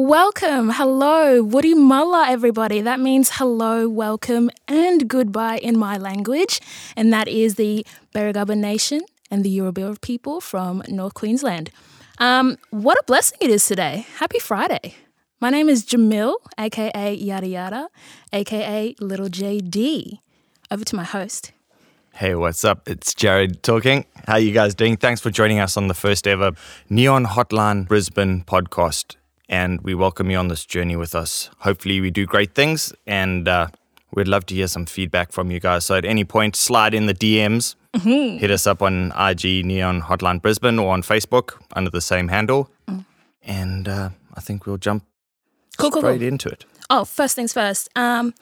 Welcome, hello, Woody Mulla, everybody. That means hello, welcome, and goodbye in my language. And that is the Birri Gubba Nation and the Yoruba people from North Queensland. Um, what a blessing it is today. Happy Friday. My name is Jamil, aka Yada Yada, aka Little JD. Over to my host. Hey, what's up? It's Jared talking. How you guys doing? Thanks for joining us on the first ever Neon Hotline Brisbane podcast. And we welcome you on this journey with us. Hopefully, we do great things, and uh, we'd love to hear some feedback from you guys. So, at any point, slide in the DMs, hit us up on IG Neon Hotline Brisbane or on Facebook under the same handle. And uh, I think we'll jump Cool, cool, straight cool. into it. Oh, first things first. Um,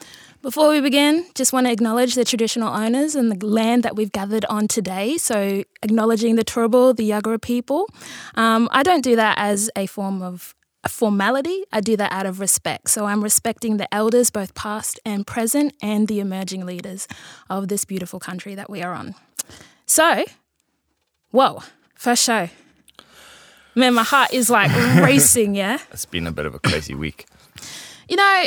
before we begin, just want to acknowledge the traditional owners and the land that we've gathered on today. So, acknowledging the Turrbal, the Yagara people. Um, I don't do that as a form of formality. I do that out of respect. So, I'm respecting the elders, both past and present, and the emerging leaders of this beautiful country that we are on. So, whoa, first show. Man, my heart is like racing, yeah? It's been a bit of a crazy week. You know,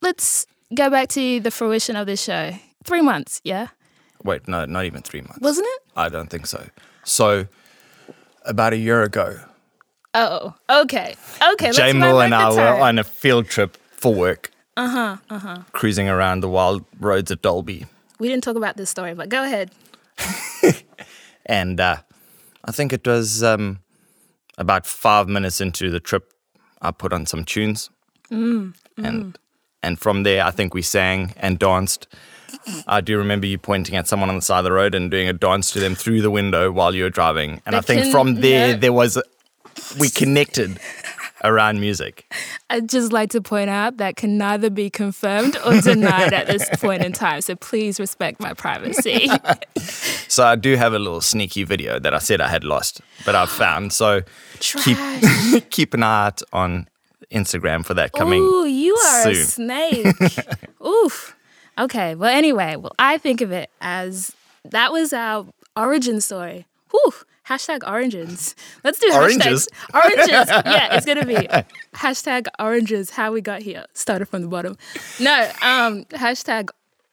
let's go back to the fruition of this show. Three months, yeah? Wait, no, not even three months. Wasn't it? I don't think so. So, about a year ago, Oh, okay. Okay, let's J go Mill back and I were on a field trip for work. Uh huh. Uh huh. Cruising around the wild roads of Dalby, We didn't talk about this story, but go ahead. and uh, I think it was um, about five minutes into the trip, I put on some tunes, and and from there, I think we sang and danced. I do remember you pointing at someone on the side of the road and doing a dance to them through the window while you were driving, and I think can- from there yeah. there was we connected around music. I'd just like to point out that can neither be confirmed or denied at this point in time. So please respect my privacy. So I do have a little sneaky video that I said I had lost, but I've found. So keep keep an eye out on Instagram for that coming. Ooh, you are a snake. Oof. Okay. Well, anyway, well, I think of it as that was our origin story. Whew. Hashtag oranges. Let's do Oranges? hashtags. Oranges. yeah, it's gonna be hashtag oranges. How we got here. Started from the bottom. No. Um. Hashtag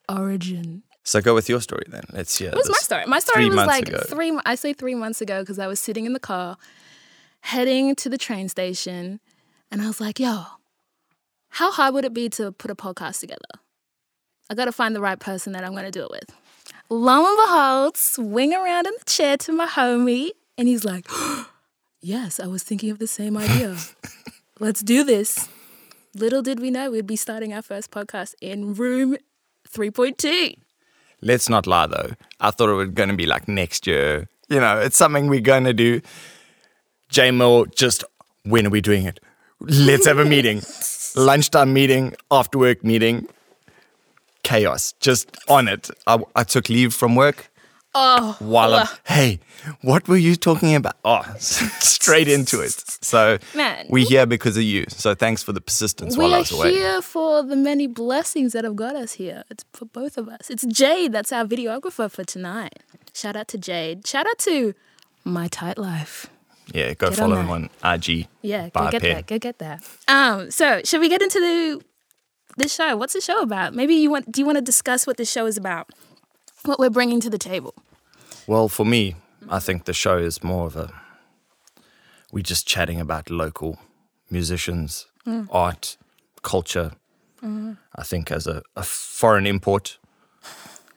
origin. So go with your story then. Let's hear. What was my story? My story was like ago. three. I say three months ago because I was sitting in the car, heading to the train station, and I was like, "Yo, how hard would it be to put a podcast together? I got to find the right person that I'm going to do it with." Lo and behold, swing around in the chair to my homie, and he's like, "Yes, I was thinking of the same idea. Let's do this." Little did we know we'd be starting our first podcast in room 3.2. Let's not lie though. I thought it was going to be like next year. You know, it's something we're going to do. J Mill, just when are we doing it? Let's have a meeting. Lunchtime meeting, after work meeting. Chaos, just on it. I, I took leave from work. Oh, while I'm, hey, what were you talking about? Oh, straight into it. So Man. we here because of you. So thanks for the persistence while I was away. here for the many blessings that have got us here. It's for both of us. It's Jade, that's our videographer for tonight. Shout out to Jade. Shout out to My Tight Life. Yeah, go Get follow on him on IG. Yeah, go get pair. that. Go get that. Um, so should we get into the this show? What's the show about? Maybe you want do you want to discuss what the show is about? What we're bringing to the table. Well, for me, I think the show is more of a We're just chatting about local musicians, Mm. art, culture. Mm-hmm. I think as a, a foreign import,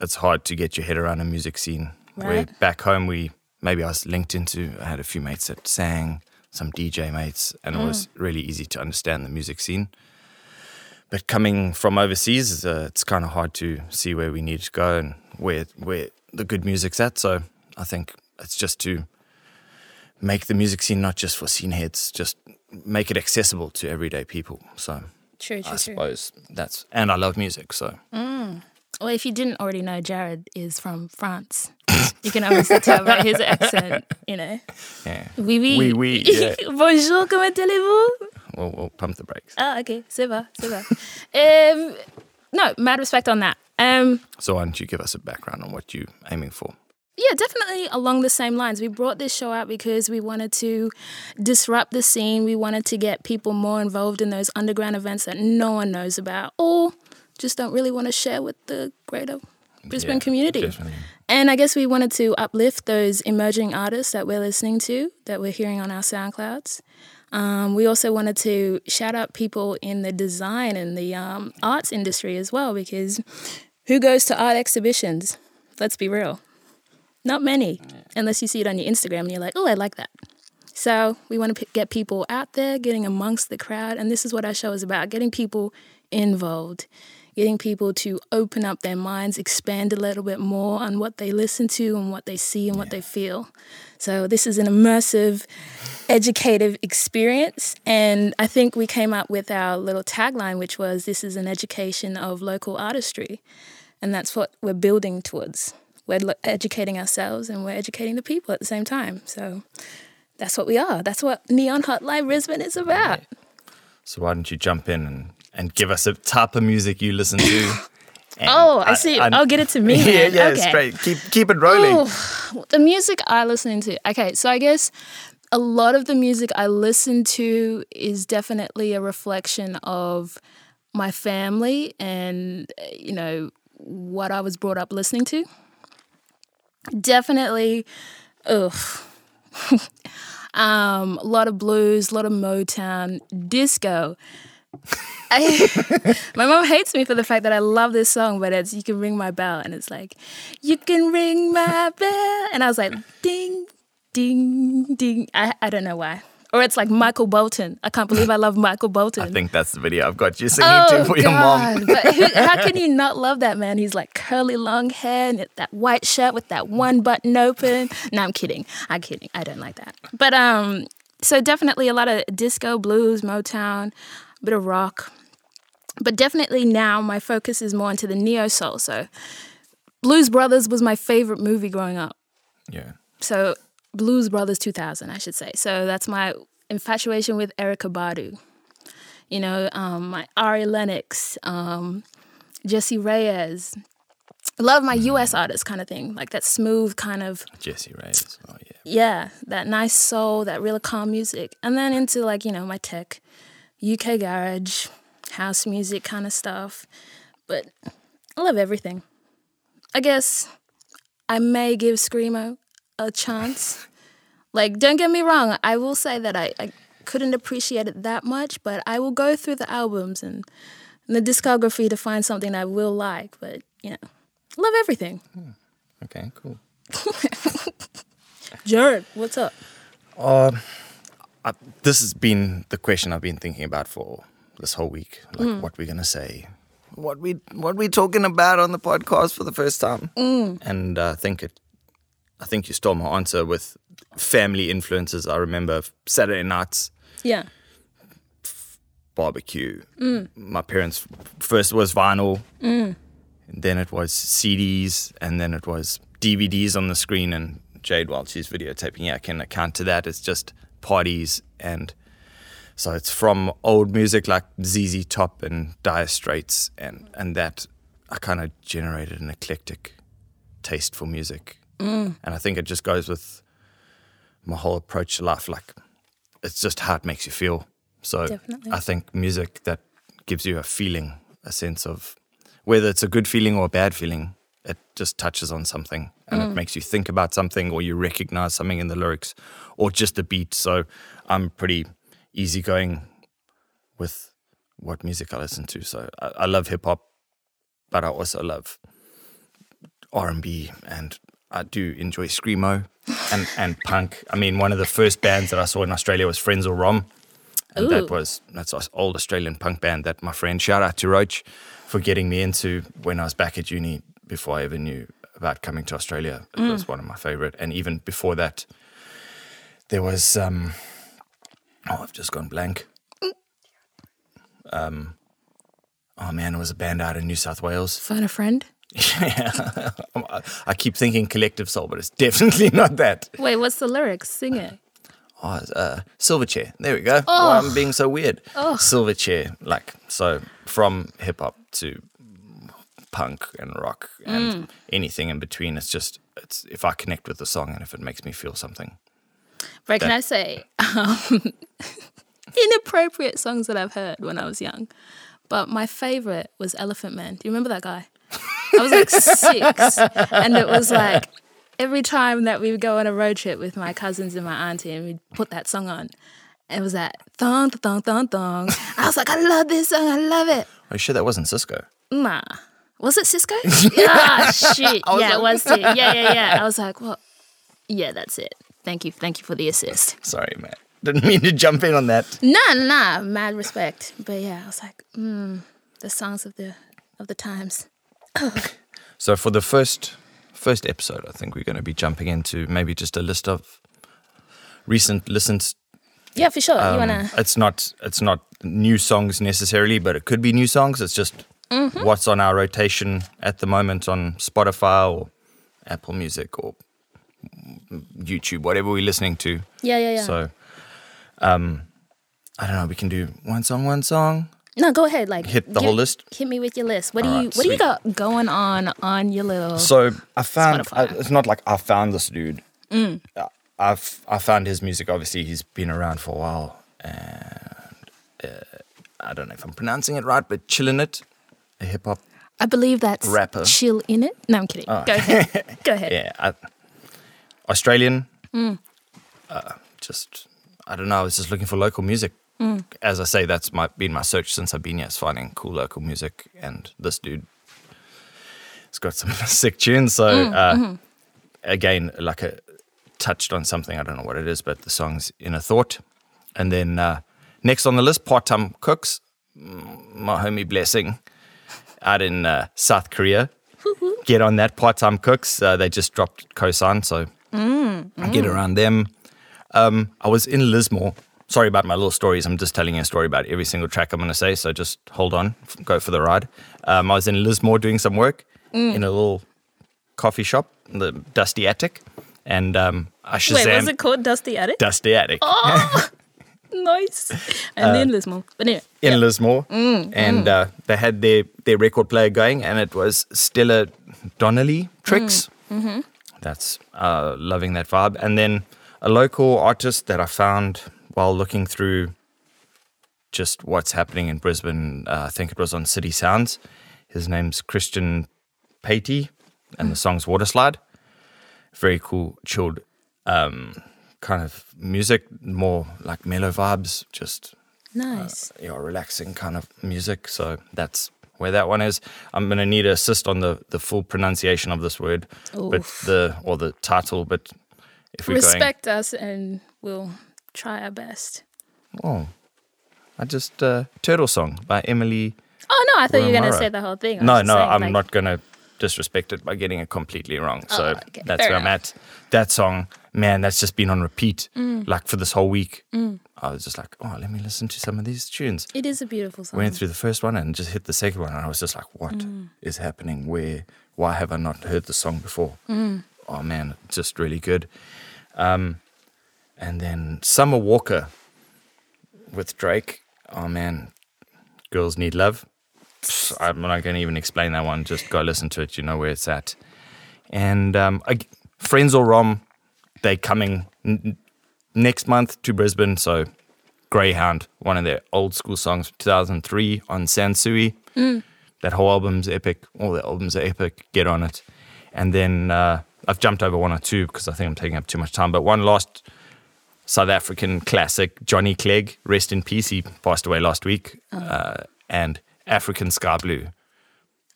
it's hard to get your head around a music scene. Where back home, we maybe I was linked into. I had a few mates that sang, some DJ mates, and it was Mm. really easy to understand the music scene. But coming from overseas, uh, it's kind of hard to see where we need to go and where where the good music's at. So I think it's just to make the music scene not just for scene heads, just make it accessible to everyday people. So True, I suppose that's and I love music, so Well, if you didn't already know, Jared is from France. You can obviously tell by his accent, you know. yeah. Oui, oui. Oui, oui, yeah. Bonjour, comment allez-vous? We'll, we'll pump the brakes. Ah, okay, c'est va. um, no, mad respect on that. Um, So why don't you give us a background on what you're aiming for? yeah, definitely along the same lines. We brought this show out because we wanted to disrupt the scene. We wanted to get people more involved in those underground events that no one knows about or just don't really want to share with the greater Brisbane Yeah, community. definitely. And I guess we wanted to uplift those emerging artists that we're listening to, that we're hearing on our SoundClouds. Um, we also wanted to shout out people in the design and the um, arts industry as well, because who goes to art exhibitions? Let's be real. Not many, unless you see it on your Instagram and you're like, oh, I like that. So we want to p- get people out there, getting amongst the crowd. And this is what our show is about getting people involved, getting people to open up their minds, expand a little bit more on what they listen to and what they see and what they feel. So this is an immersive, educative experience. And I think we came up with our little tagline, which was this is an education of local artistry. And that's what we're building towards. We're lo- educating ourselves and we're educating the people at the same time. So that's what we are. That's what Neon Hot Hotline Brisbane is about. So why don't you jump in and, and give us a type of music you listen to? Oh, I see. I'll get it to me. yeah, then. yeah, okay. straight. Keep keep it rolling. Ooh, the music I listen to. Okay, so I guess a lot of the music I listen to is definitely a reflection of my family and uh, you know what I was brought up listening to. Definitely, ugh. um, a lot of blues, a lot of Motown, disco. I, my mom hates me for the fact that I love this song, but it's "You Can Ring My Bell," and it's like, "You can ring my bell," and I was like, "Ding, ding, ding." I I don't know why, or it's like Michael Bolton. I can't believe I love Michael Bolton. I think that's the video I've got you singing Oh to for your mom. But who, how can you not love that man? He's like curly long hair and that white shirt with that one button open. No, I'm kidding. I'm kidding. I don't like that. But um, so definitely a lot of disco, blues, Motown, bit of rock. But definitely now my focus is more into the neo soul. So Blues Brothers was my favorite movie growing up. Yeah. So Blues Brothers 2000, I should say. So that's my infatuation with Erykah Badu. You know, um, my Ari Lennox, um, Jessie Reyez. I love my U.S. artists kind of thing, like that smooth kind of, Jessie Reyez. Oh yeah. yeah, that nice soul, that really calm music. And then into like, you know, my tech, UK garage, house music kind of stuff. But I love everything. I guess I may give Screamo a chance. Like, don't get me wrong, I will say that I, I couldn't appreciate it that much, but I will go through the albums and, and the discography to find something I will like. But, you know, love everything. Hmm, okay, cool. Jared, what's up? Uh, I, this has been the question I've been thinking about for this whole week. Like hmm. what we're gonna say, what we what we talking about on the podcast for the first time, hmm. and uh, I think it. I think you stole my answer with family influences. I remember Saturday nights Yeah. barbecue. Hmm. My parents first was vinyl, and then it was CDs, and then it was DVDs on the screen. And Jade, while she's videotaping, yeah, I can account to that. It's just parties, and so it's from old music like ZZ Top and Dire Straits, and and that I kind of generated an eclectic taste for music, and I think it just goes with my whole approach to life. Like it's just how it makes you feel. So Definitely. I think music that gives you a feeling, a sense of whether it's a good feeling or a bad feeling, it just touches on something and it mm. makes you think about something or you recognize something in the lyrics or just the beat. So I'm pretty easygoing with what music I listen to. So I, I love hip hop, but I also love R&B and I do enjoy screamo and, and punk. I mean, one of the first bands that I saw in Australia was Frenzal Rhomb. And Ooh. that was that's an old Australian punk band that my friend shout out to Roach for getting me into when I was back at uni before I ever knew about coming to Australia. It was one of my favorite. And even before that, there was um oh I've just gone blank. Um oh man, it was a band out in New South Wales. Find a friend. Yeah. I keep thinking collective soul, but it's definitely not that. Wait, what's the lyrics? Sing it. Oh, uh, Silverchair. There we go. Why I'm being so weird. Oh. Silverchair. Like, so from hip hop to punk and rock and anything in between. It's just it's if I connect with the song and if it makes me feel something. Right, can I say um, inappropriate songs that I've heard when I was young? But my favorite was Elephant Man. Do you remember that guy? I was like six, and it was like every time that we would go on a road trip with my cousins and my auntie, and we'd put that song on. It was that thong thong thong thong. I was like, I love this song. I love it. Are you sure that wasn't Sisqó? Nah. Was it Sisqó? ah, shit. Yeah, it was too. Yeah, yeah, yeah. I was like, well, yeah, that's it. Thank you. Thank you for the assist. Sorry, Matt. Didn't mean to jump in on that. Nah, nah, mad respect. But yeah, I was like, mm, the songs of the of the times. So for the first first episode, I think we're going to be jumping into maybe just a list of recent listens. Yeah, for sure. you Um, wanna? It's not it's not new songs necessarily, but it could be new songs. It's just what's on our rotation at the moment on Spotify or Apple Music or YouTube, whatever we're listening to. Yeah, yeah, yeah. So, um, I don't know. We can do one song, one song. no, go ahead. Like Hit the whole list? Hit me with your list. What do you Alright, What do you got going on on your little? So I found I, it's not like I found this dude. Uh, I've I found his music. Obviously, he's been around for a while, and uh, I don't know if I'm pronouncing it right, but Chillinit, a hip hop. I believe that's Rapper. Chill in it. No, I'm kidding. Go ahead. Go ahead. Yeah, I, Australian. Uh, just I don't know. I was just looking for local music. As I say, that's my been my search since I've been here, is finding cool local music, and this dude has got some sick tunes. So uh, again, like a touched on something. I don't know what it is, but the song's in a thought. And then uh, next on the list, part time cooks. Mm, My homie blessing out in uh, South Korea. Get on that part time cooks. Uh, they just dropped Kosan, so I get around them. Um, I was in Lismore. Sorry about my little stories. I'm just telling you a story about every single track I'm going to say. So just hold on, go for the ride. Um, I was in Lismore doing some work in a little coffee shop, the Dusty Attic, and um, I Shazam Wait, was it called Dusty Attic? Dusty Attic nice. And then Lismore. But anyway, in Lismore, and uh, they had their their record player going, and it was Stella Donnelly tricks. That's uh, loving that vibe, and then a local artist that I found while looking through just what's happening in Brisbane. Uh, I think it was on City Sounds. His name's Christian Patey, and the song's Waterslide. Very cool, chilled um, kind of music, more like mellow vibes, just nice. you know, relaxing kind of music. So that's where that one is. I'm gonna need to assist on the the full pronunciation of this word, but the or the title. But if going, Respect us and we'll try our best. oh, I just uh, Turtle Song by Emily. Oh, no, I thought you were going to say the whole thing. No, no, saying, I'm like- not gonna disrespect it by getting it completely wrong. So Oh, okay, that's fair where I'm at. That song, man, that's just been on repeat, Mm. like for this whole week. I was just like, oh, let me listen to some of these tunes. It is a beautiful song. went through the first one and just hit the second one, and I was just like, "What is happening? Where? Why have I not heard the song before?" Oh man, just really good. Um, and then Summer Walker with Drake. Oh man, girls need love. I'm not going to even explain that one. Just go listen to it. You know where it's at. And um, I, Frenzal Rhomb, they coming n- next month to Brisbane. So Greyhound, one of their old school songs, 2003 on Sans Souci. That whole album's epic. All the albums are epic. Get on it. And then uh, I've jumped over one or two because I think I'm taking up too much time. But one last South African classic, Johnny Clegg, rest in peace. He passed away last week. Uh, and African Sky Blue.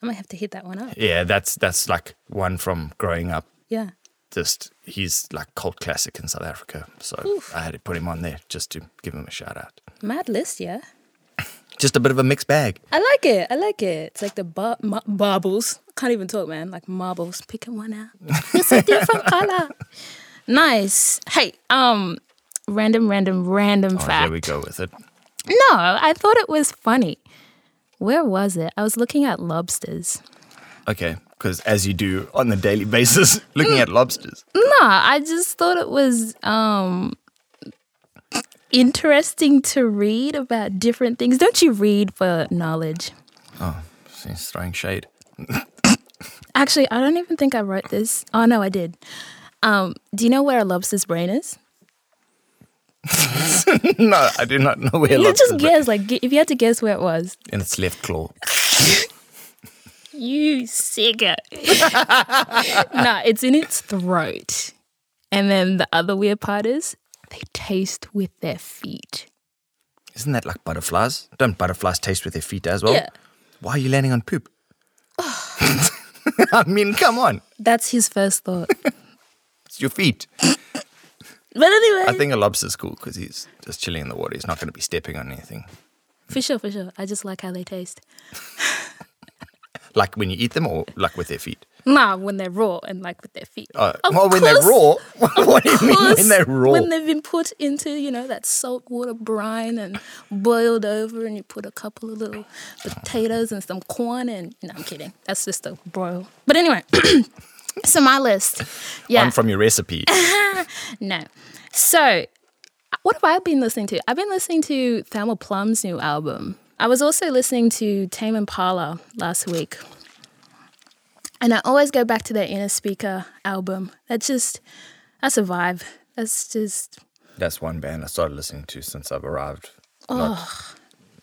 I might have to hit that one up. Yeah, that's that's like one from growing up. Yeah. Just he's like cult classic in South Africa. So I had to put him on there just to give him a shout out. Mad list, yeah. Just a bit of a mixed bag. I like it. I like it. It's like the bar- ma- marbles. Can't even talk, man. Like marbles. Picking one out. It's a different color. Nice. Hey, um, random, random, random Oh, fact. there we go with it. No, I thought it was funny. Where was it? I was looking at lobsters. Okay, because as you do on the daily basis, looking at lobsters. No, I just thought it was um interesting to read about different things. Don't you read for knowledge? He's throwing shade. Actually, I don't even think I wrote this. Oh no, I did. Um, do you know where a lobster's brain is? no, I do not know where You lobster's just brain- guess, like if you had to guess where it was. in its left claw. You sicko. no, it's in its throat. And then the other weird part is they taste with their feet. Isn't that like butterflies? Don't butterflies taste with their feet as well? Yeah. Why are you landing on poop? I mean, come on. That's his first thought. It's your feet. But anyway, I think a lobster's cool because he's just chilling in the water. He's not going to be stepping on anything. for sure, for sure. I just like how they taste. Like when you eat them or like with their feet? Nah, when they're raw and like with their feet. Oh, Of well, when they're raw. what do you mean when they're raw? When they've been put into, you know, that salt water brine and boiled over, and you put a couple of little potatoes and some corn, and no, I'm kidding. That's just a broil. But anyway, so my list, yeah, One from your recipe. no. So, uh, what have I been listening to? I've been listening to Thelma Plum's new album. I was also listening to Tame Impala last week. And I always go back to their Innerspeaker album. That's just, that's a vibe. That's just, That's one band I started listening to since I've arrived. Oh,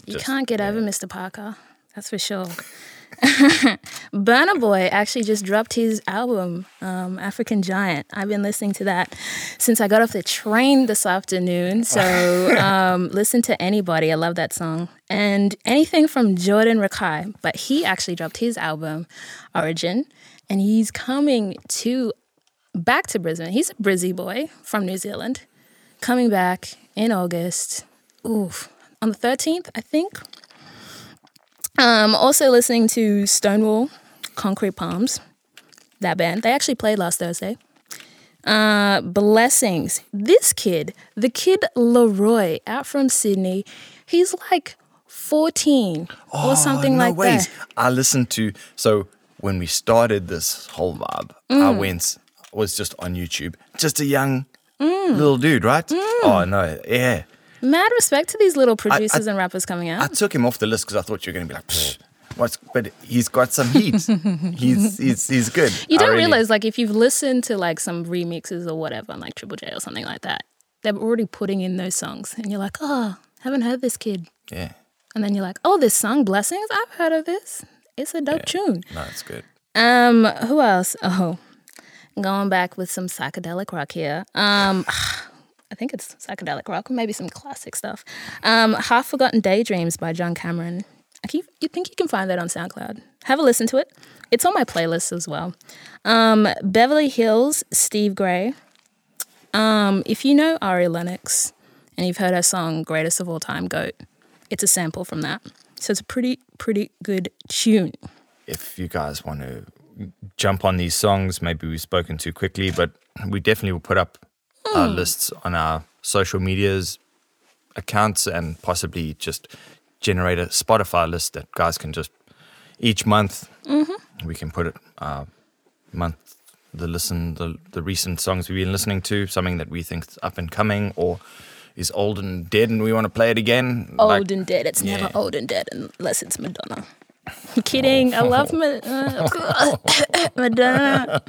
you can't get over Mr. Parker. That's for sure. Burna Boy actually just dropped his album, um, African Giant. I've been listening to that since I got off the train this afternoon. So um, listen to anybody. I love that song. And anything from Jordan Rakei. But he actually dropped his album, Origin, and he's coming to back to Brisbane. He's a Brizzy boy from New Zealand, coming back in August. Oof, on the 13th, I think. Um, also listening to Stonewall, Concrete Palms, that band. They actually played last Thursday. Uh, Blessings. This kid, the kid LAROI, out from Sydney, he's like 14 or something Oh, no like ways. that. I listened to so when we started this whole vibe, I Mm. went was just on YouTube, just a young Mm. little dude, right? Oh no, yeah. Mad respect to these little producers and rappers coming out. I took him off the list because I thought you were going to be like, Psh, what's? But he's got some heat. he's he's he's good. You don't really- realize, like, if you've listened to like some remixes or whatever, like Triple J or something like that, they're already putting in those songs, and you're like, oh, haven't heard this kid. Yeah, And then you're like, oh, this song, Blessings, I've heard of this. It's a dope tune. no, it's good. Um, who else? Oh, going back with some psychedelic rock here. Um, I think it's psychedelic rock, maybe some classic stuff. Um, Half Forgotten Daydreams by John Cameron. I keep, you think you can find that on SoundCloud? Have a listen to it. It's on my playlist as well. Um, Beverly Hills, Steve Gray. Um, if you know Ari Lennox and you've heard her song "Greatest of All Time," "Goat," it's a sample from that. So it's a pretty, pretty good tune. If you guys want to jump on these songs, maybe we've spoken too quickly, but we definitely will put up our lists on our social medias accounts and possibly just generate a Spotify list that guys can just each month we can put it uh, month the listen the the recent songs we've been listening to something that we think's up and coming or is old and dead and we want to play it again old Like- and dead. It's yeah. never old and dead unless it's Madonna. I'm kidding. I love Ma- uh, Madonna.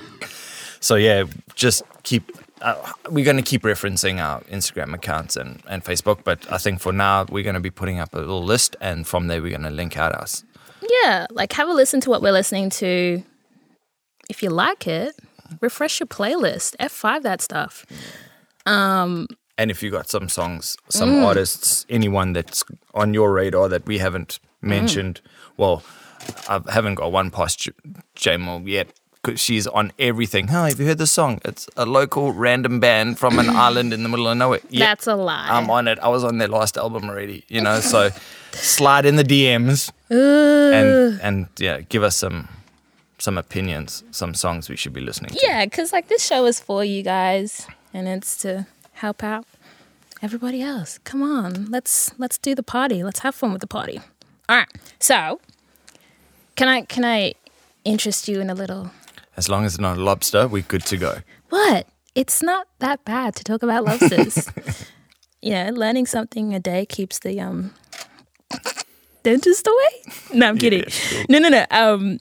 So yeah, just keep. Uh, we're going to keep referencing our Instagram accounts and, and Facebook, but I think for now we're going to be putting up a little list, and from there we're going to link out us. Yeah, like have a listen to what we're listening to. If you like it, refresh your playlist. F5 that stuff. Um, And if you got some songs, some artists, anyone that's on your radar that we haven't mentioned, well, I haven't got one past J- J-Mo yet because she's on everything. Huh, have you heard this song? It's a local random band from an island in the middle of nowhere. Yep. That's a lie. I'm on it. I was on their last album already, you know. So slide in the DMs and and yeah, give us some some opinions, some songs we should be listening to. yeah, because like this show is for you guys, and it's to help out everybody else. Come on, let's let's do the party. Let's have fun with the party. All right. So, can I can I interest you in a little As long as it's not a lobster, we're good to go. What? It's not that bad to talk about lobsters. you know, learning something a day keeps the um dentist away. No, I'm kidding. Cool. No, no, no. Um,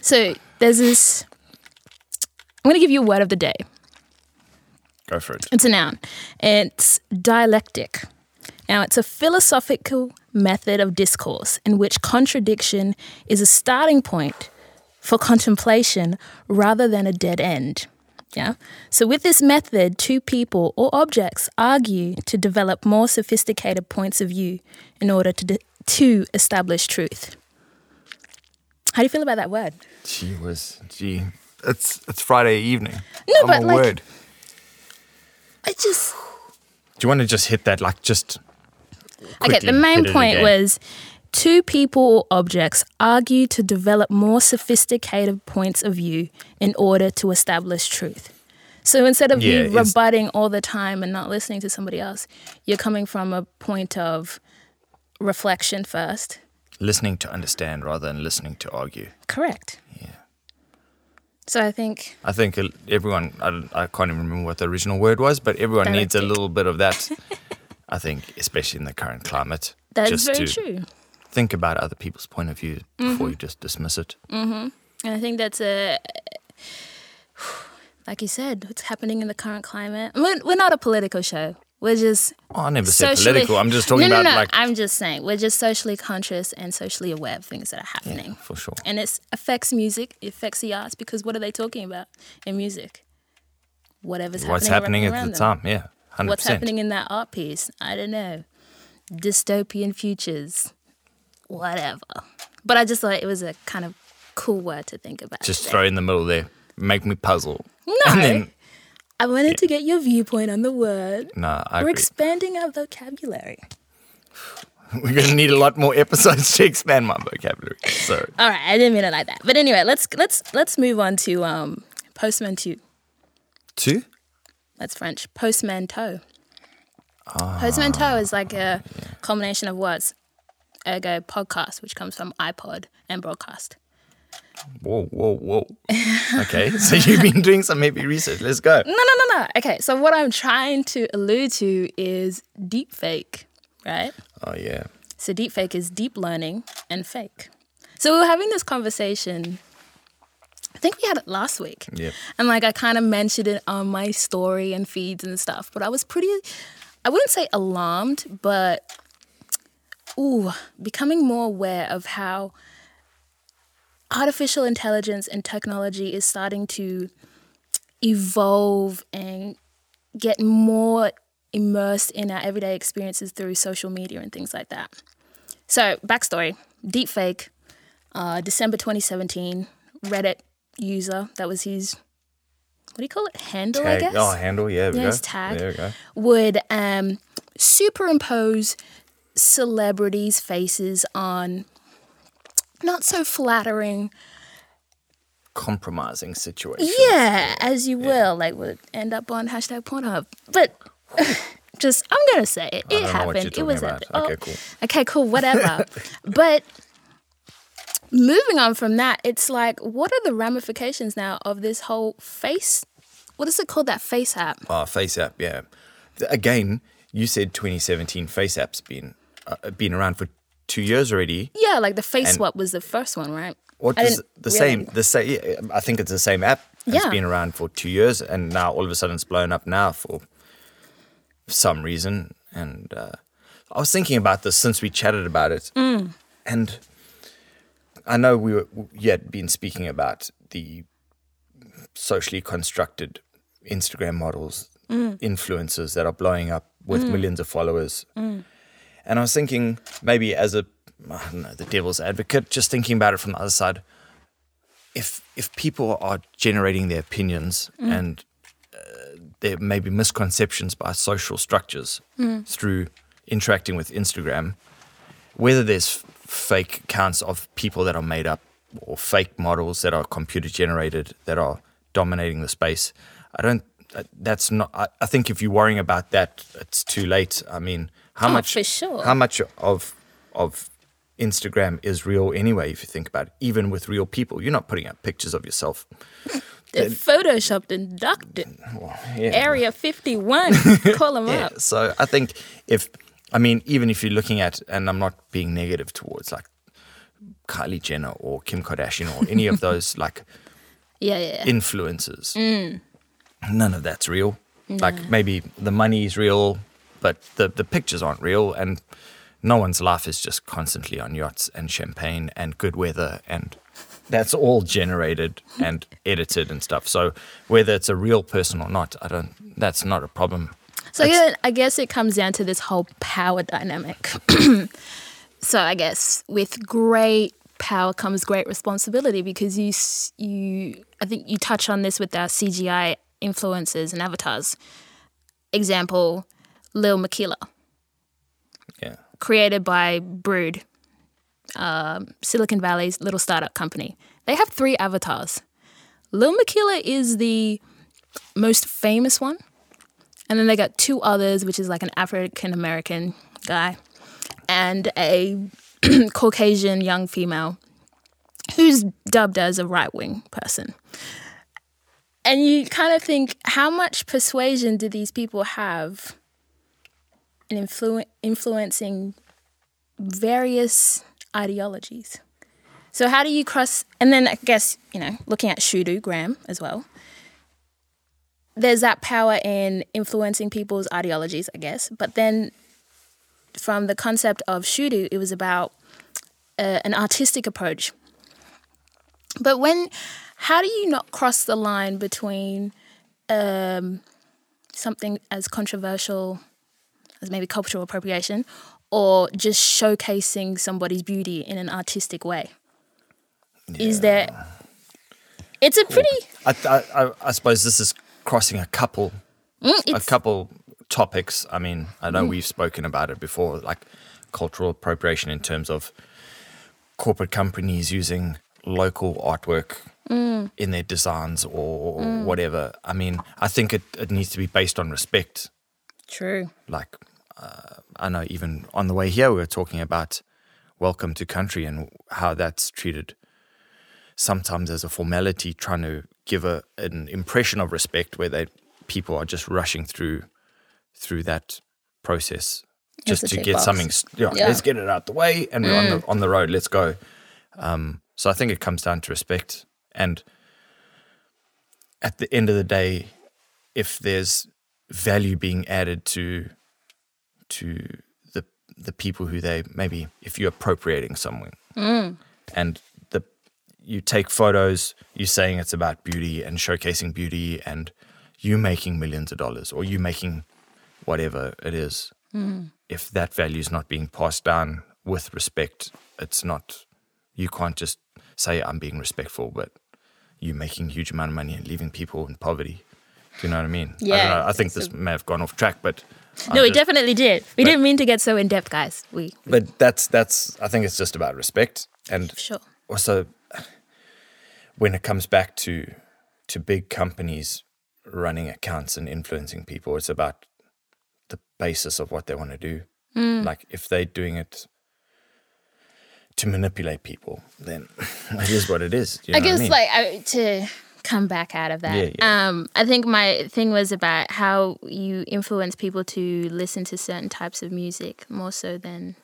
so there's this. I'm going to give you a word of the day. Go for it. It's a noun. It's dialectic. Now, it's a philosophical method of discourse in which contradiction is a starting point for contemplation rather than a dead end. Yeah. So, with this method, two people or objects argue to develop more sophisticated points of view in order to, de- to establish truth. How do you feel about that word? Gee was Gee. It's it's Friday evening. No, Oh, but like- word. I just. Do you want to just hit that like just Okay, the main point was two people or objects argue to develop more sophisticated points of view in order to establish truth. So instead of Yeah, you rebutting all the time and not listening to somebody else, you're coming from a point of reflection first. listening to understand rather than listening to argue. Correct. Yeah. So I think I think everyone, I, I can't even remember what the original word was, but everyone needs a little bit of that. I think, especially in the current climate, that is just very to true. Think about other people's point of view before Mm-hmm. you just dismiss it. And I think that's a, like you said, what's happening in the current climate. We're, we're not a political show. We're just Oh, I never said political. I'm just talking no, no, about no. like, I'm just saying we're just socially conscious and socially aware of things that are happening, for sure. and it affects music. It affects the arts because what are they talking about in music? Whatever's happening. What's happening, happening at the them. time? Yeah, hundred What's happening in that art piece? I don't know. Dystopian futures, whatever. But I just thought it was a kind of cool word to think about. Just today. throw in the middle there, make me puzzle. No, then, I wanted to get your viewpoint on the word. no, I We're agree. expanding our vocabulary. We're going to need a lot more episodes to expand my vocabulary. So, All right, I didn't mean it like that. But anyway, let's let's let's move on to um, Postman Two. two? That's French. Postmanteau. Postmanteau is like a combination of words. Ergo, podcast, which comes from iPod and broadcast. Whoa, whoa, whoa. Okay, so you've been doing some heavy research. Let's go. No, no, no, no. Okay, so what I'm trying to allude to is deep fake, right? Oh, yeah. So deep fake is deep learning and fake. So we were having this conversation. I think we had it last week. Yep. And like I kind of mentioned it on my story and feeds and stuff, but I was pretty I wouldn't say alarmed, but ooh, becoming more aware of how artificial intelligence and technology is starting to evolve and get more immersed in our everyday experiences through social media and things like that. So, backstory deepfake, uh, December 2017, Reddit user, that was his, what do you call it? Handle, I Tag. guess? Oh, handle. Yeah, Yeah, go. his tag. There we go. would um, superimpose celebrities' faces on not so flattering, Compromising situation. yeah, as you will, like would end up on hashtag Pornhub. But just, I'm gonna say it. It don't know what happened. it was about. epic. Okay, Oh, cool. Okay, cool. Whatever. but moving on from that, it's like, what are the ramifications now of this whole face? What is it called? That face app. Oh, Face App, yeah. Again, you said 2017 Face App's been uh, been around for two years already. Yeah, like the face swap was the first one, right? What is the really- same? The same. I think it's the same app. It's Yeah. been around for two years, and now all of a sudden it's blown up now for some reason. And uh, I was thinking about this since we chatted about it, Mm. and I know we were yet been speaking about the socially constructed Instagram models, Mm. influencers that are blowing up with millions of followers. And I was thinking maybe as a I don't know, the devil's advocate, just thinking about it from the other side. If if people are generating their opinions and uh, there may be misconceptions by social structures through interacting with Instagram, whether there's fake accounts of people that are made up or fake models that are computer generated that are dominating the space, I don't. uh, That's not. I, I think if you're worrying about that, it's too late. I mean, how Oh, much? for sure. How much of of Instagram is real anyway? If you think about it, even with real people, you're not putting up pictures of yourself. They're photoshopped and ducked it. Yeah. Area 51. Call them Yeah. up. So I think if, I mean, even if you're looking at, and I'm not being negative towards like Kylie Jenner or Kim Kardashian or any of those like Yeah, yeah. influencers. Mm. None of that's real. Like maybe the money is real, but the, the pictures aren't real. And no one's life is just constantly on yachts and champagne and good weather. And that's all generated and edited and stuff. So whether it's a real person or not, I don't, that's not a problem. So yeah, I guess it comes down to this whole power dynamic. so I guess with great power comes great responsibility because you you I think you touch on this with our CGI influencers and avatars. Example, Lil Miquela, Yeah. created by Brud, um, Silicon Valley's little startup company. They have three avatars. Lil Miquela is the most famous one. And then they got two others, which is like an African American guy and a Caucasian young female who's dubbed as a right wing person. And you kind of think, how much persuasion do these people have in influ- influencing various ideologies? So, how do you cross? And then I guess, you know, looking at Shudu Graham as well there's that power in influencing people's ideologies, I guess. But then from the concept of Shudu, it was about uh, an artistic approach. But when, how do you not cross the line between um, something as controversial as maybe cultural appropriation or just showcasing somebody's beauty in an artistic way? Is there, it's a pretty, I, I, I, suppose this is crossing a couple Mm, a couple topics. I mean, I know mm. we've spoken about it before, like cultural appropriation in terms of corporate companies using local artwork mm. in their designs or mm. whatever. I mean, I think it, it needs to be based on respect. true. Like, uh, I know even on the way here, we were talking about welcome to country and how that's treated sometimes as a formality, trying to give a, an impression of respect where they people are just rushing through through that process just to get box. something. s- Yeah, Yeah. Mm. let's get it out the way, and we're on the on the road. Let's go. Um, so I think it comes down to respect, and at the end of the day, if there's value being added to to the the people who they maybe if you're appropriating someone. Mm. And the you take photos you're saying it's about beauty and showcasing beauty and you making millions of dollars or you making whatever it is. Mm. If that value is not being passed down with respect it's not you can't just say i'm being respectful but you making huge amount of money and leaving people in poverty. Do you know what i mean? I, don't Yeah, know, I think this may have gone off track but I No, we just- definitely did. We but- didn't mean to get so in depth, guys. We but that's that's i think it's just about respect and sure. also when it comes back to to big companies running accounts and influencing people it's about the basis of what they want to do mm. like if they're doing it to manipulate people then it is what it is you I know what guess mean? like I, to come back out of that. Yeah, yeah. Um, I think my thing was about how you influence people to listen to certain types of music more so than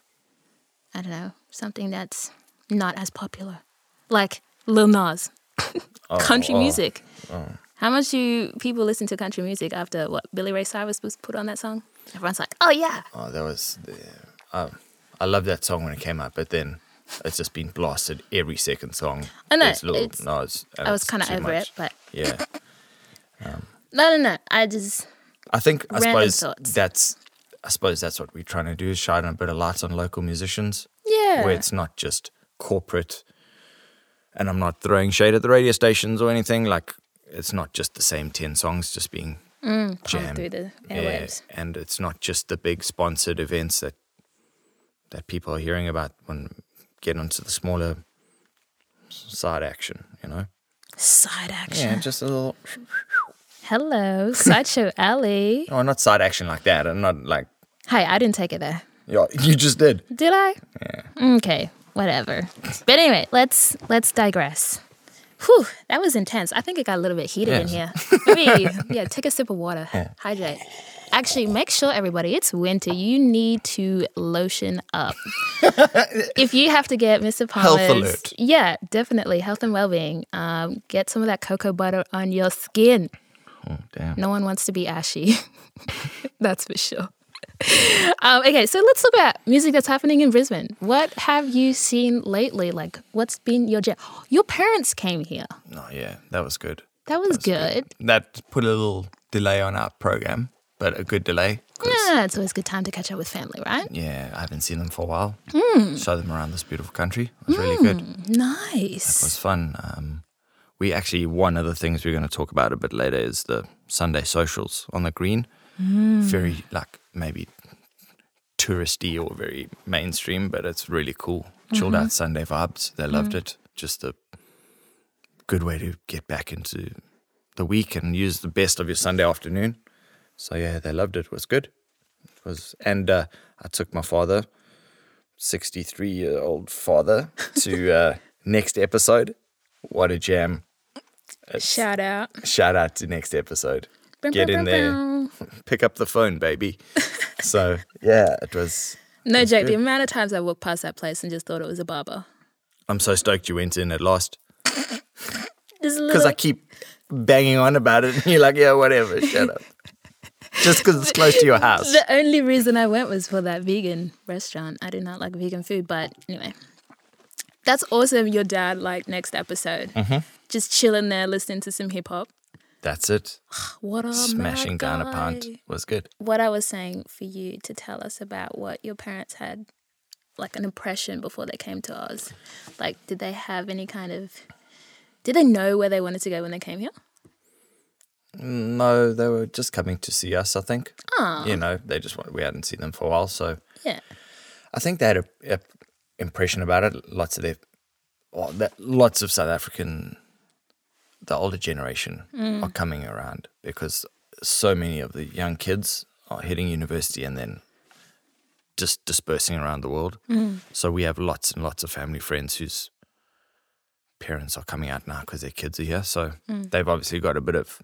I don't know something that's not as popular, like Lil Nas, country oh, music. How much do people listen to country music after what Billy Ray Cyrus was put on that song? Everyone's like, oh yeah, oh that was the, um, i love that song when it came out but then it's just been blasted every second song I know, There's little it's- Nas, and I was kind of over much. it, but yeah um, no, no, no. I just I think I suppose thoughts. that's I suppose that's what we're trying to do is shine a bit of light on local musicians yeah. where it's not just corporate and I'm not throwing shade at the radio stations or anything like it's not just the same 10 songs just being mm, Pumped jammed through the Yeah, and it's not just the big sponsored events that that people are hearing about when get onto the smaller side action you know Side action. yeah just a little Hello, Sideshow Alley. oh not side action like that and not like Hey, I didn't take it there. yeah you just did Did I? yeah Okay, whatever. But anyway, let's let's digress. Whew, that was intense. I think it got a little bit heated in here. Maybe, yeah, take a sip of water. Hydrate. Actually, make sure everybody, it's winter. You need to lotion up. if you have to get Mr. Palmer's, Health alert. yeah, definitely health and well-being. Um, get some of that cocoa butter on your skin. Oh, damn. No one wants to be ashy. that's for sure. Um, okay, so let's look at music that's happening in Brisbane. What have you seen lately? Like, what's been your jam? Your parents came here. Oh, yeah, that was good. That was good. That put a little delay on our program, but a good delay. Yeah, it's always a good time to catch up with family, right? yeah, I haven't seen them for a while. Hmm. Show them around this beautiful country. It was really good. Nice. It was fun. Um, we actually, one of the things we're going to talk about a bit later is the Sunday socials on the green. Very, like, maybe touristy or very mainstream, but it's really cool. Chilled out Sunday vibes. They loved it. Just a good way to get back into the week and use the best of your Sunday afternoon. So yeah, they loved it. It was good. It was, and uh, I took my father, sixty-three-year-old father, to uh, next episode. What a jam! Shout out. Shout out to next episode. Bum, Get bum, in bum, there, pick up the phone, baby. so yeah, it was. No joke. The amount of times I walked past that place and just thought it was a barber. I'm so stoked you went in at last because. I keep banging on about it, and you're like, yeah, whatever, shut up. Just because it's close to your house. the only reason I went was for that vegan restaurant. I do not like vegan food, but anyway, that's awesome. Your dad like next episode, Mm-hmm. just chilling there listening to some hip hop. That's it. What a Smashing down a was good. What I was saying for you to tell us about what your parents had, like an impression before they came to Oz. Like, did they have any kind of? Did they know where they wanted to go when they came here? No, they were just coming to see us. I think. Ah. You know, they just wanted, we hadn't seen them for a while, so Yeah. I think they had a, a impression about it. Lots of their, well, that, lots of South African, the older generation mm. are coming around because so many of the young kids are hitting university and then just dispersing around the world. Mm. So we have lots and lots of family friends whose parents are coming out now because their kids are here. So mm. they've obviously got a bit of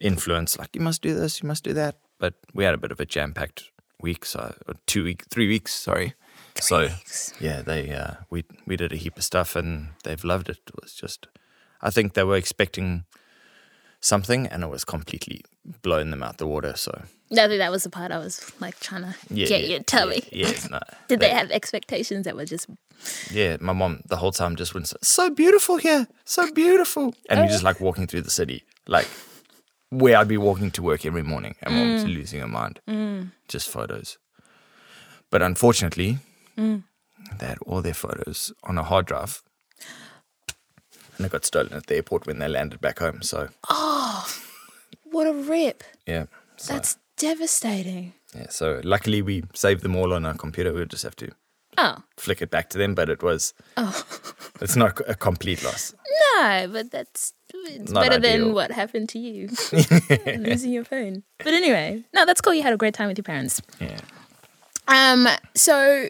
influence, like you must do this, you must do that. But we had a bit of a jam-packed week, so or two week, three weeks, sorry. so weeks. yeah, they uh, we we did a heap of stuff and they've loved it. It was just, I think they were expecting something and it was completely blowing them out the water. So I think that was the part I was like trying to yeah, get yeah, you to tell me. Yeah, yeah, no, Did they have expectations that were just Yeah, my mom the whole time just went so beautiful here, so beautiful, and you're just like walking through the city, like where I'd be walking to work every morning, and mom's mm. losing her mind, mm. just photos. But unfortunately, mm. they had all their photos on a hard drive, and it got stolen at the airport when they landed back home. So Oh, what a rip? yeah, so, That's devastating. yeah. So luckily we saved them all on our computer. We just have to Oh flick it back to them, but it was oh. it's not a complete loss. no, but that's it's Not better ideal. than what happened to you losing your phone. But anyway, no, that's cool. You had a great time with your parents. Yeah. Um, so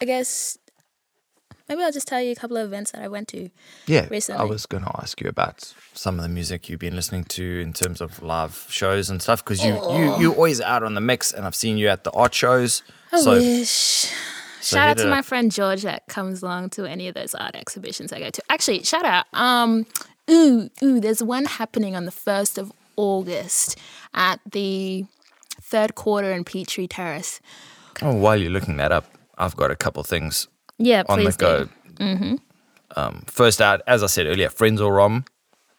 I guess maybe I'll just tell you a couple of events that I went to. Yeah, recently. I was going to ask you about some of the music you've been listening to in terms of live shows and stuff because you you you're always out on the mix, and I've seen you at the art shows. I so wish. shout out to my friend George that comes along to any of those art exhibitions I go to. Actually, shout out. Um, ooh, ooh, there's one happening on the first of August at the third quarter in Petrie Terrace. oh, while you're looking that up, I've got a couple things Yeah, on the go. do. Um, first out, as I said earlier, Frenzal Rhomb,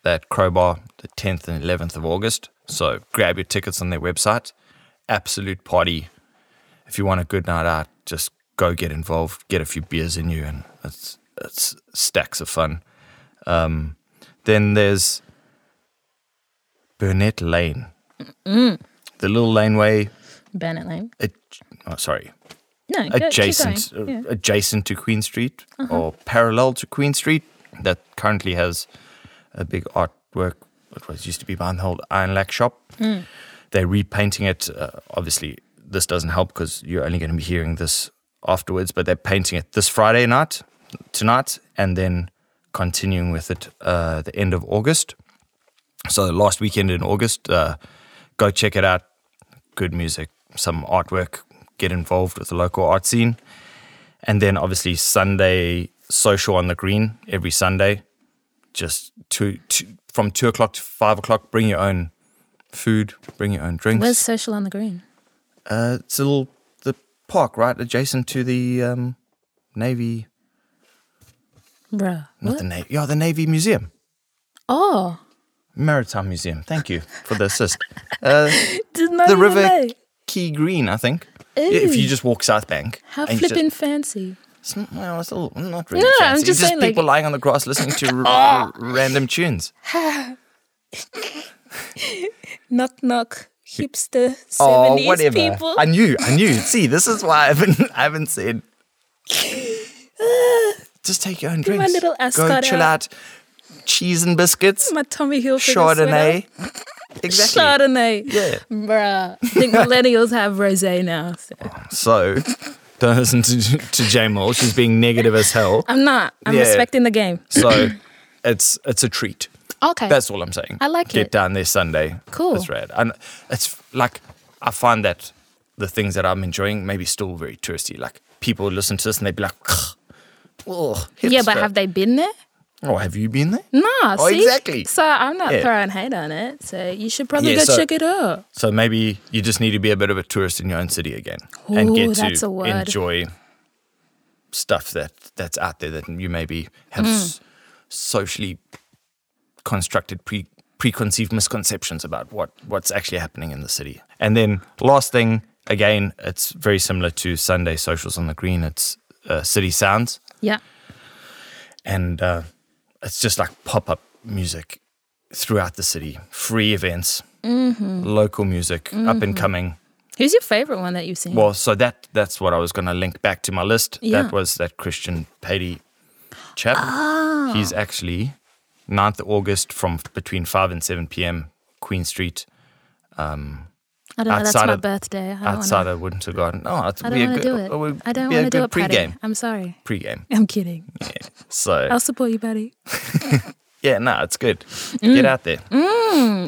that Crowbar, the 10th and 11th of August. So grab your tickets on their website. Absolute party. If you want a good night out, just go get involved, get a few beers in you, and it's it's stacks of fun. Um, then there's Burnett Lane, Mm. the little laneway. Burnett Lane. It, oh, sorry, No, adjacent. Yeah. uh, adjacent to Queen Street or parallel to Queen Street that currently has a big artwork what was used to be behind the old Ironlak shop. They're repainting it. Uh, obviously, this doesn't help because you're only going to be hearing this afterwards. But they're painting it this Friday night, tonight, and then continuing with it uh, the end of August. So the last weekend in August, uh, go check it out. good music, some artwork, get involved with the local art scene. And then obviously Sunday social on the green every Sunday. Just two, two from two o'clock to five o'clock. Bring your own food, bring your own drinks. Where's social on the green? Uh, it's a little the park right adjacent to the um, Navy, Bruh. not What? the Navy, yeah, the Navy Museum, Oh, Maritime Museum. Thank you for the assist. Uh, the River. Quay Green, I think. If you just walk South Bank, How you just- flippin' fancy. It's well, it's a little, not really No, I'm fancy. just just saying, like- people lying on the grass listening to r- random tunes. Knock knock. Hipster Oh, 70s whatever. people. I knew, I knew. See, this is why I haven't, I haven't said. Just take your own drinks. my little Go ascot chill out. out. Cheese and biscuits. My Tommy Hilfiger Chardonnay. Exactly. Chardonnay. Yeah. Bruh. I think millennials have rosé now. so. So, don't listen to, to Jamal. She's being negative as hell. I'm not. I'm Yeah. respecting the game. So, it's it's a treat. Okay. That's all I'm saying. I like Get it. down there Sunday. Cool. It's rad. And it's like, I find that the things that I'm enjoying maybe still very touristy. Like, people listen to this and they'd be like, oh, yeah, but hipster." have they been there? Oh, have you been there? Nah, Oh, see? exactly. So I'm not Yeah. throwing hate on it. So you should probably Yeah, go so- check it out. So maybe you just need to be a bit of a tourist in your own city again and get that's a to word. enjoy stuff that that's out there that you maybe have Hmm. s- socially constructed pre preconceived misconceptions about what what's actually happening in the city. And then last thing, again, it's very similar to Sunday socials on the green. It's uh, city sounds, Yeah. and uh, it's just like pop up music throughout the city, free events, Mm-hmm. local music, up and coming. Who's your favorite one that you've seen? Well, so that that's what I was going to link back to my list. Yeah. That was that Christian Patey chap. Ah. He's actually 9th August from between 5 and 7 p.m. Queen Street I don't know. That's my of- birthday. I outside wanna, of Winter Garden. Oh, it I would don't want to do it. I don't want to do it, Patty. pre-game. I'm sorry. Pre-game. I'm kidding. So I'll support you, buddy. yeah, no, it's good. Mm. Get out there.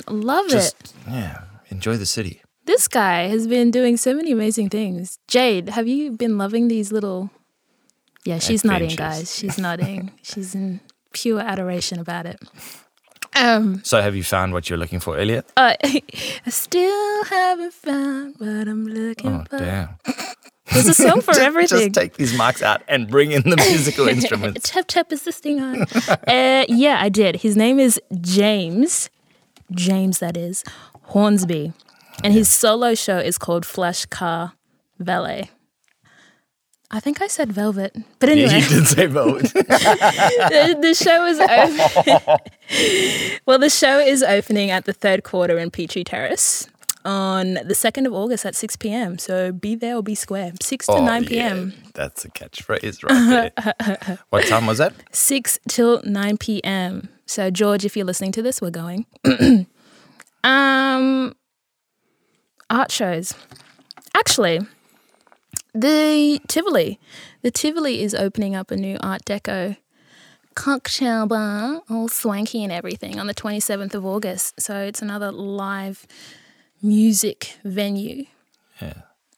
Love Just it. yeah, enjoy the city. This guy has been doing so many amazing things. Jade, have you been loving these little? Yeah, she's nodding, guys. She's nodding. She's in pure adoration about it. Um, So have you found what you're looking for, Elliot? uh, I still haven't found what I'm looking Oh, for. damn. There's a song for everything. Just take these mics out and bring in the musical instruments. tap tap is this thing on? uh, yeah, I did. His name is James. James, that is Hornsby, and his solo show is called Flash Car Valet. I think I said Velvet, but Yeah, anyway, you did say velvet. the, the show is open. well, the show is opening at the third quarter in Petrie Terrace on the second of August at six p.m. So be there or be square. Six to Oh, nine yeah, p.m. That's a catchphrase right there. what time was that? 6 till 9 p.m. So, George, if you're listening to this, we're going. um, art shows. Actually, the Tivoli. The Tivoli is opening up a new Art Deco cocktail bar, all swanky and everything, on the 27th of August. So, it's another live music venue. Yeah.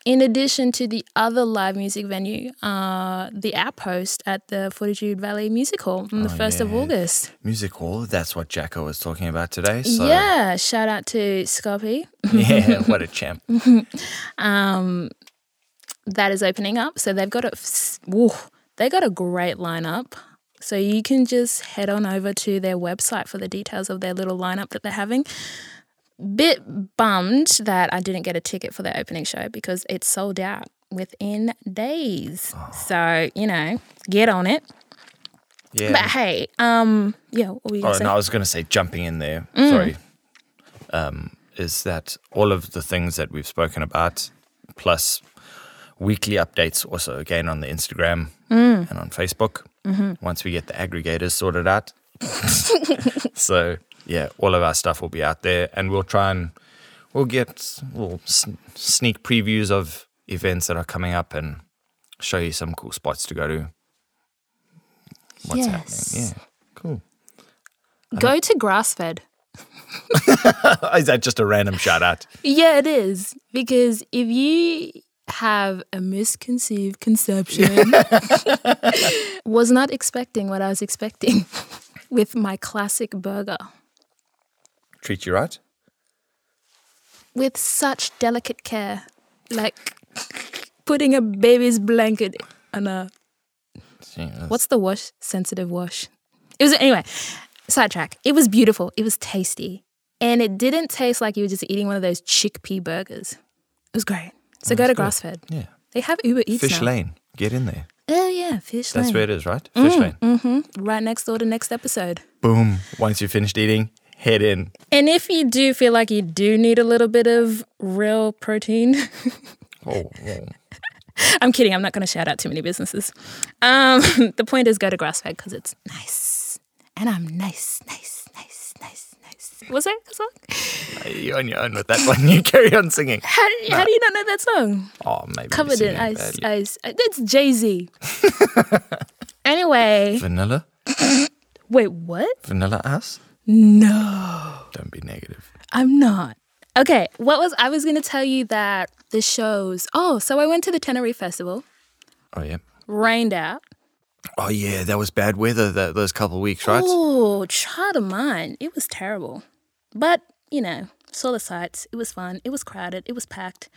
In addition to the other live music venue, uh, the Outpost at the Fortitude Valley Music Hall on the 1st of. August. Music hall. That's what Jacko was talking about today. So yeah, shout out to Scoppy. yeah, what a champ. That is opening up. So they've got a, woo, they got a great lineup. So you can just head on over to their website for the details of their little lineup that they're having. Bit bummed that I didn't get a ticket for their opening show because it's sold out within days. So, you know, get on it. Yeah. But hey, um, yeah, what were you Oh, say? no, I was going to say jumping in there. Mm. Sorry. Um, is that all of the things that we've spoken about, plus weekly updates, also again on the Instagram Mm. and on Facebook. Mm-hmm. Once we get the aggregators sorted out. so yeah, all of our stuff will be out there, and we'll try and we'll get we'll sneak previews of events that are coming up and show you some cool spots to go to. What's Yes. happening? Yeah, cool. Go to Grassfed. Is that just a random shout out? Yeah, it is. Because if you have a misconceived conception, was not expecting what I was expecting with my classic burger Treat you right? with such delicate care, like putting a baby's blanket on a what's the wash? Sensitive wash. It was anyway. Sidetrack. It was beautiful. It was tasty, and it didn't taste like you were just eating one of those chickpea burgers. It was great. So go to Grassfed. Yeah. They have Uber Eats Fish now. Lane. Get in there. Oh yeah, Fish That's Lane. That's where it is, right? Fish Lane. Mm-hmm. Right next door to next episode. Boom. Once you're finished eating, head in. And if you do feel like you do need a little bit of real protein, Oh, oh. I'm kidding. I'm not going to shout out too many businesses. Um, the point is go to Grassfed because it's nice, and I'm nice, nice, nice, nice, Was that a song? You're on your own with that one. You carry on singing. How, how do you not know that song? Oh, maybe. Covered in ice, badly. ice. It's Jay Z. anyway, Vanilla? wait, what? Vanilla ass? No, Don't be negative. I'm not. Okay, what was I was going to tell you that the shows. Oh, so I went to the Teneriffe Festival, Oh, yeah. rained out. Oh, yeah. That was bad weather that, those couple of weeks, right? Oh, child of mine. It was terrible. But, you know, saw the sights. It was fun. It was crowded. It was packed.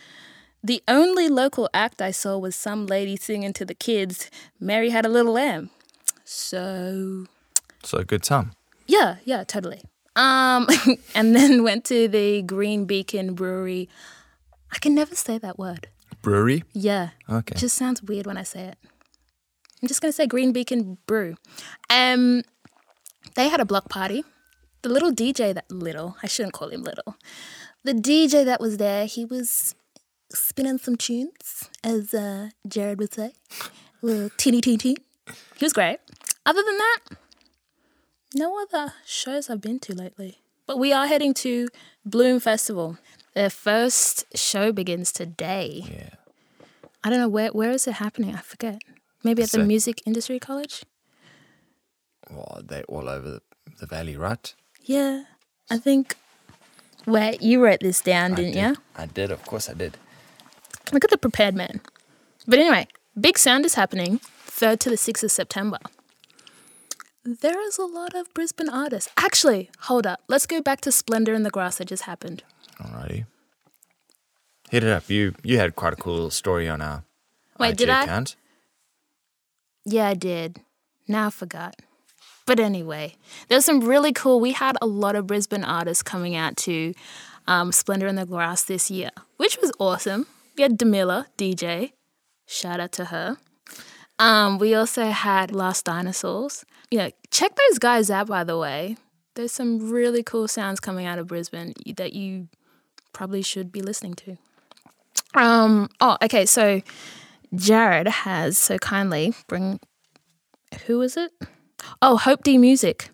The only local act I saw was some lady singing to the kids, Mary Had a Little Lamb. So, So good time. yeah, yeah, totally. Um, and then went to the Green Beacon Brewery. I can never say that word. Brewery? Yeah. Okay. It just sounds weird when I say it. I'm just gonna say Green Beacon Brew. Um, they had a block party. The little DJ that little, I shouldn't call him little. The DJ that was there, he was spinning some tunes, as uh, Jared would say. A little teeny teeny teen. He was great. Other than that, no other shows I've been to lately. But we are heading to Bloom Festival. Their first show begins today. yeah. I don't know where where is it happening. I forget. Maybe at the Music Industry College. Well, they're all over the, the valley, right? Yeah, I think. Where you wrote this down, I didn't did. you? I did. Of course I did. Look at the prepared man. But anyway, Big Sound is happening third to the sixth of September. There is a lot of Brisbane artists. Actually, hold up. Let's go back to Splendour in the Grass that just happened. Alrighty. Hit it up. You you had quite a cool little story on our Wait, IG did I? account. Yeah, I did. Now I forgot. But anyway, there's some really cool. We had a lot of Brisbane artists coming out to um, Splendour in the Grass this year, which was awesome. We had Demilla, DJ. Shout out to her. Um, we also had Last Dinosaurs. Yeah, check those guys out, by the way. There's some really cool sounds coming out of Brisbane that you probably should be listening to. Um, oh, okay, so Jared has so kindly bring who is it? Oh, Hope D Music.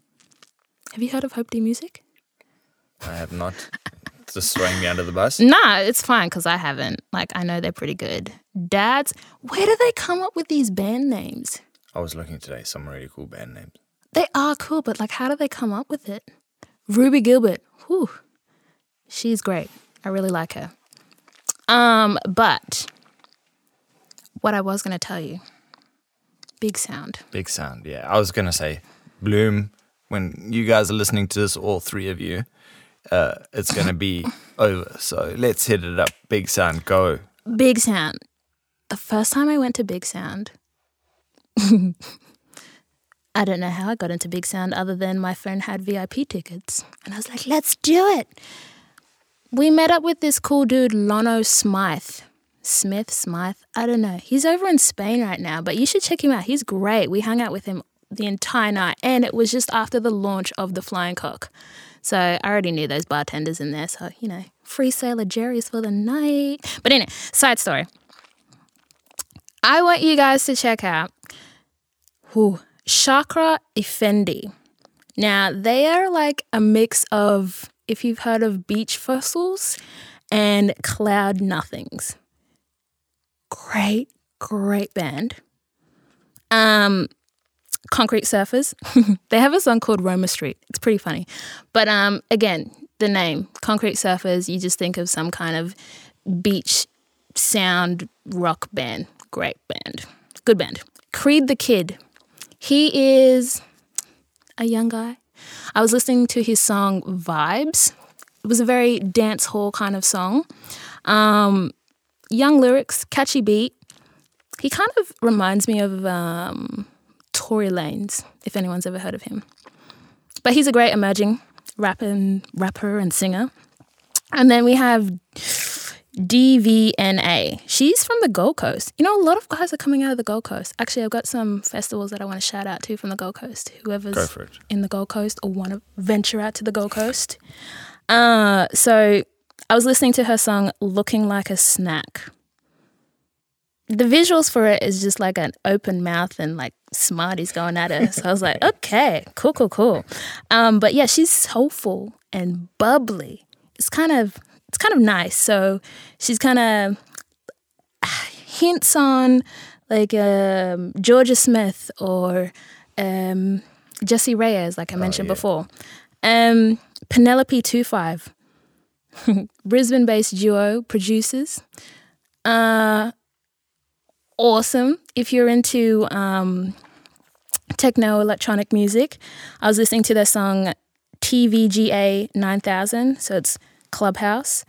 Have you heard of Hope D Music? I have not. Just throwing me under the bus. Nah, it's fine because I haven't. Like, I know they're pretty good. Dads, where do they come up with these band names? I was looking today. Some really cool band names. They are cool, but like, how do they come up with it? Ruby Gilbert, whew, she's great. I really like her. Um, but what I was gonna tell you, Big Sound. Big sound. Yeah, I was gonna say, Bloom. When you guys are listening to this, all three of you, uh, it's gonna be over. So let's hit it up. Big sound. Go. Big Sound. The first time I went to Big Sound, I don't know how I got into Big Sound other than my friend had VIP tickets. And I was like, let's do it. We met up with this cool dude, Lono Smythe. Smith, Smythe, I don't know. He's over in Spain right now, but you should check him out. He's great. We hung out with him the entire night, and it was just after the launch of the Flying Cock. So I already knew those bartenders in there. So, you know, free sailor Jerry's for the night. But anyway, side story. I want you guys to check out who Chakra Effendi. Now, they are like a mix of, if you've heard of beach fossils and cloud nothings. Great, great band. Um, Concrete Surfers. they have a song called Roma Street. It's pretty funny. But um, again, the name Concrete Surfers, you just think of some kind of beach sound rock band. Great band. Good band. Creed the Kid. He is a young guy. I was listening to his song Vibes. It was a very dance hall kind of song. Um, young lyrics, catchy beat. He kind of reminds me of um, Tory Lanez, if anyone's ever heard of him. But he's a great emerging rapper and, rapper and singer. And then we have DVNA. She's from the Gold Coast. You know, a lot of guys are coming out of the Gold Coast. Actually, I've got some festivals that I want to shout out to from the Gold Coast. Whoever's Go in the Gold Coast or want to venture out to the Gold Coast. Uh, so I was listening to her song Looking Like a Snack. The visuals for it is just like an open mouth and like smarties going at her. So I was like, okay, cool, cool, cool. Um, but yeah, she's soulful and bubbly. It's kind of it's kind of nice. So she's kind of hints on like um, Jorja Smith or um, Jessie Reyez, like I mentioned yeah. before. Um, Penelope 25, Brisbane based duo producers. Uh, awesome. If you're into um, techno electronic music, I was listening to their song TVGA 9000. So it's Clubhouse.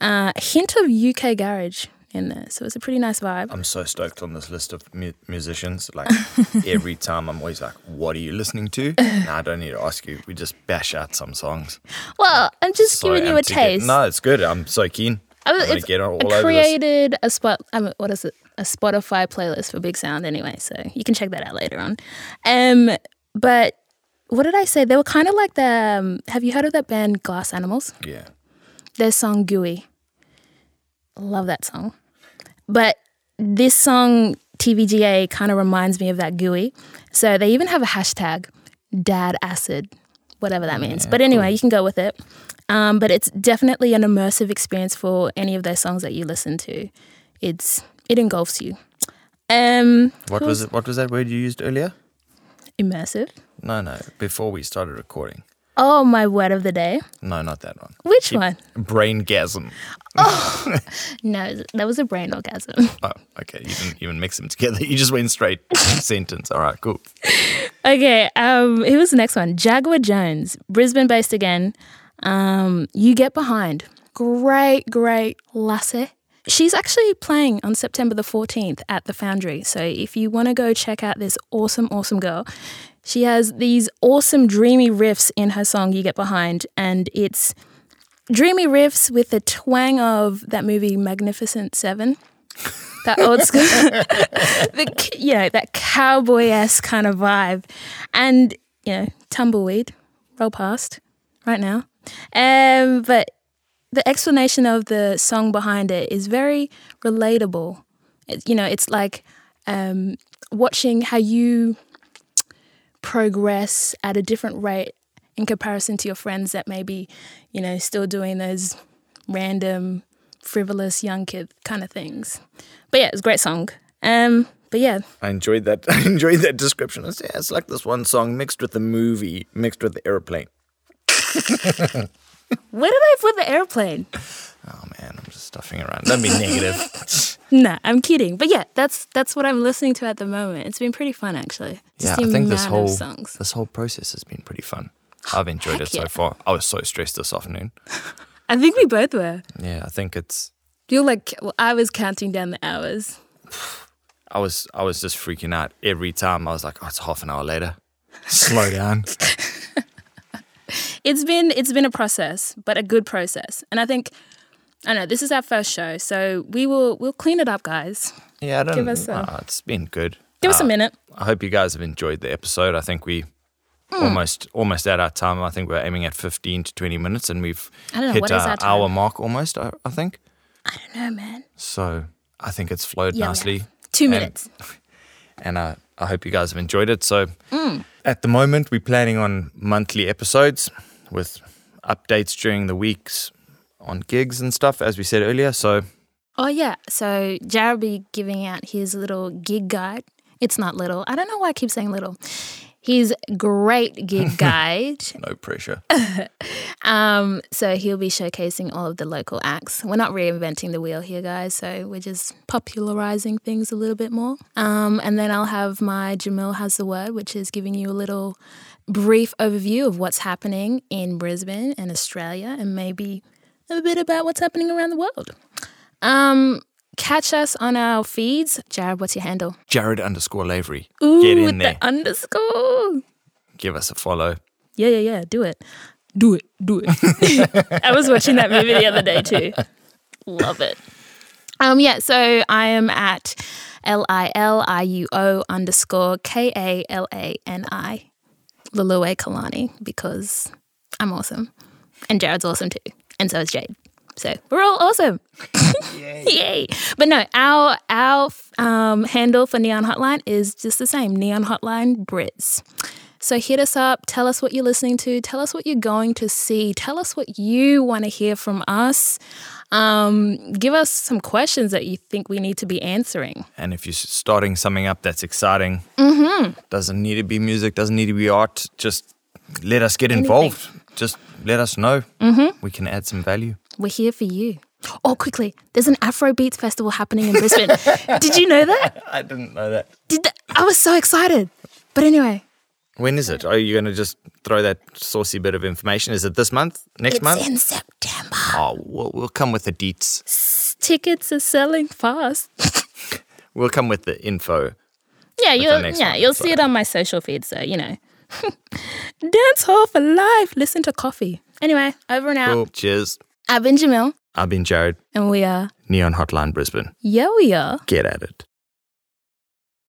Uh, hint of UK garage in there. So it's a pretty nice vibe. I'm so stoked on this list of mu- musicians. Like every time, I'm always like, "What are you listening to?" nah, I don't need to ask you. We just bash out some songs. Well, I'm just So giving you a to get- taste. no, it's good. I'm so keen. I I'm gonna get all I created a spot. I mean, what is it? A Spotify playlist for Big Sound, anyway. So you can check that out later on. Um, but what did I say? They were kind of like the. Um, have you heard of that band Glass Animals? Yeah. Their song "Gooey." Love that song, but this song TVGA kind of reminds me of that Gooey. So they even have a hashtag, Dad Acid, whatever that means. but anyway, you can go with it. Um, but it's definitely an immersive experience for any of their songs that you listen to. It's it engulfs you. Um, What was it? What was that word you used earlier? immersive? No, no. Before we started recording. Oh, my word of the day. No, not that one. Which one? brain Braingasm. No, that was a brain orgasm. Oh, okay. You didn't even mix them together. You just went straight sentence. All right, cool. okay, um, who was the next one? Jaguar Jonze, Brisbane based again. Um, you get behind. Great, great Lasse. She's actually playing on September the 14th at the Foundry. So if you want to go check out this awesome, awesome girl, she has these awesome dreamy riffs in her song You Get Behind, and it's dreamy riffs with the twang of that movie Magnificent Seven. That old school, the you know that cowboy esque kind of vibe, and you know tumbleweed, roll past right now. Um, but the explanation of the song behind it is very relatable. It, you know, it's like um, watching how you progress at a different rate in comparison to your friends that may be, you know, still doing those random, frivolous young kid kind of things. But yeah, it's a great song. Um, but yeah, I enjoyed that. I enjoyed that description. It's, yeah, it's like this one song mixed with the movie, mixed with the airplane. where did I put the airplane? Oh man, I'm just stuffing around. Don't be negative. Nah, I'm kidding. But yeah, that's that's what I'm listening to at the moment. It's been pretty fun actually. yeah, I think this whole songs. this whole process has been pretty fun. I've enjoyed Heck it so yeah. far. I was so stressed this afternoon. I think we both were. Yeah, I think it's. You're like, well, I was counting down the hours. I was I was just freaking out every time. I was like, oh, it's half an hour later. Slow down. It's been it's been a process, but a good process. And I think I know, this is our first show, so we will we'll clean it up, guys. Yeah, I don't. Give us a- uh, it's been good. Give us a Uh, minute. I hope you guys have enjoyed the episode. I think we Hmm. almost almost at our time. I think we're aiming at 15 to 20 minutes, and we've know, hit our our hour mark almost. I, I think I don't know, man. so. I think it's flowed Yeah, nicely. have. Two And- minutes. and I, I hope you guys have enjoyed it. So, Mm. at the moment, we're planning on monthly episodes with updates during the weeks on gigs and stuff, as we said earlier. So, Oh yeah. So Jared will be giving out his little gig guide. It's not little. I don't know why I keep saying little. His great gig guide. No pressure. Um, so he'll be showcasing all of the local acts. We're not reinventing the wheel here, guys. So we're just popularizing things a little bit more. Um, and then I'll have my Jamil has the word, which is giving you a little brief overview of what's happening in Brisbane and Australia, and maybe a bit about what's happening around the world. Um, catch us on our feeds. Jared, what's your handle? Jared underscore Lavery. Ooh, Get in with there. the underscore. Give us a follow. Yeah, yeah, yeah. Do it. Do it. Do it. I was watching that movie the other day too. Love it. Um, yeah, so I am at L I L I U O underscore K A L A N I. Lalue Kalani because I'm awesome. And Jared's awesome too. And so is Jade. So we're all awesome. Yay. But no, our our um, handle for Neon Hotline is just the same Neon Hotline Brits. So hit us up, tell us what you're listening to, tell us what you're going to see, tell us what you want to hear from us. Um, give us some questions that you think we need to be answering. And if you're starting something up that's exciting, Mm-hmm. doesn't need to be music, doesn't need to be art, just let us get involved. Just let us know. Mm-hmm. We can add some value. We're here for you. Oh, quickly, there's an Afrobeats festival happening in Brisbane. Did you know that? I didn't know that. Did th- I was so excited. But anyway, When is it? Are you going to just throw that saucy bit of information? Is it this month? Next month? it's month? in September. Oh, we'll, we'll come with the deets. Tickets are selling fast. We'll come with the info. Yeah, you'll yeah, one, you'll so- see it on my social feed, so you know. Dance hall for life. Listen to coffee. Anyway, over and out. Cool. Cheers. I've been Jamil, I've been Jared, and we are Neon Hotline Brisbane. yeah we are. Get at it.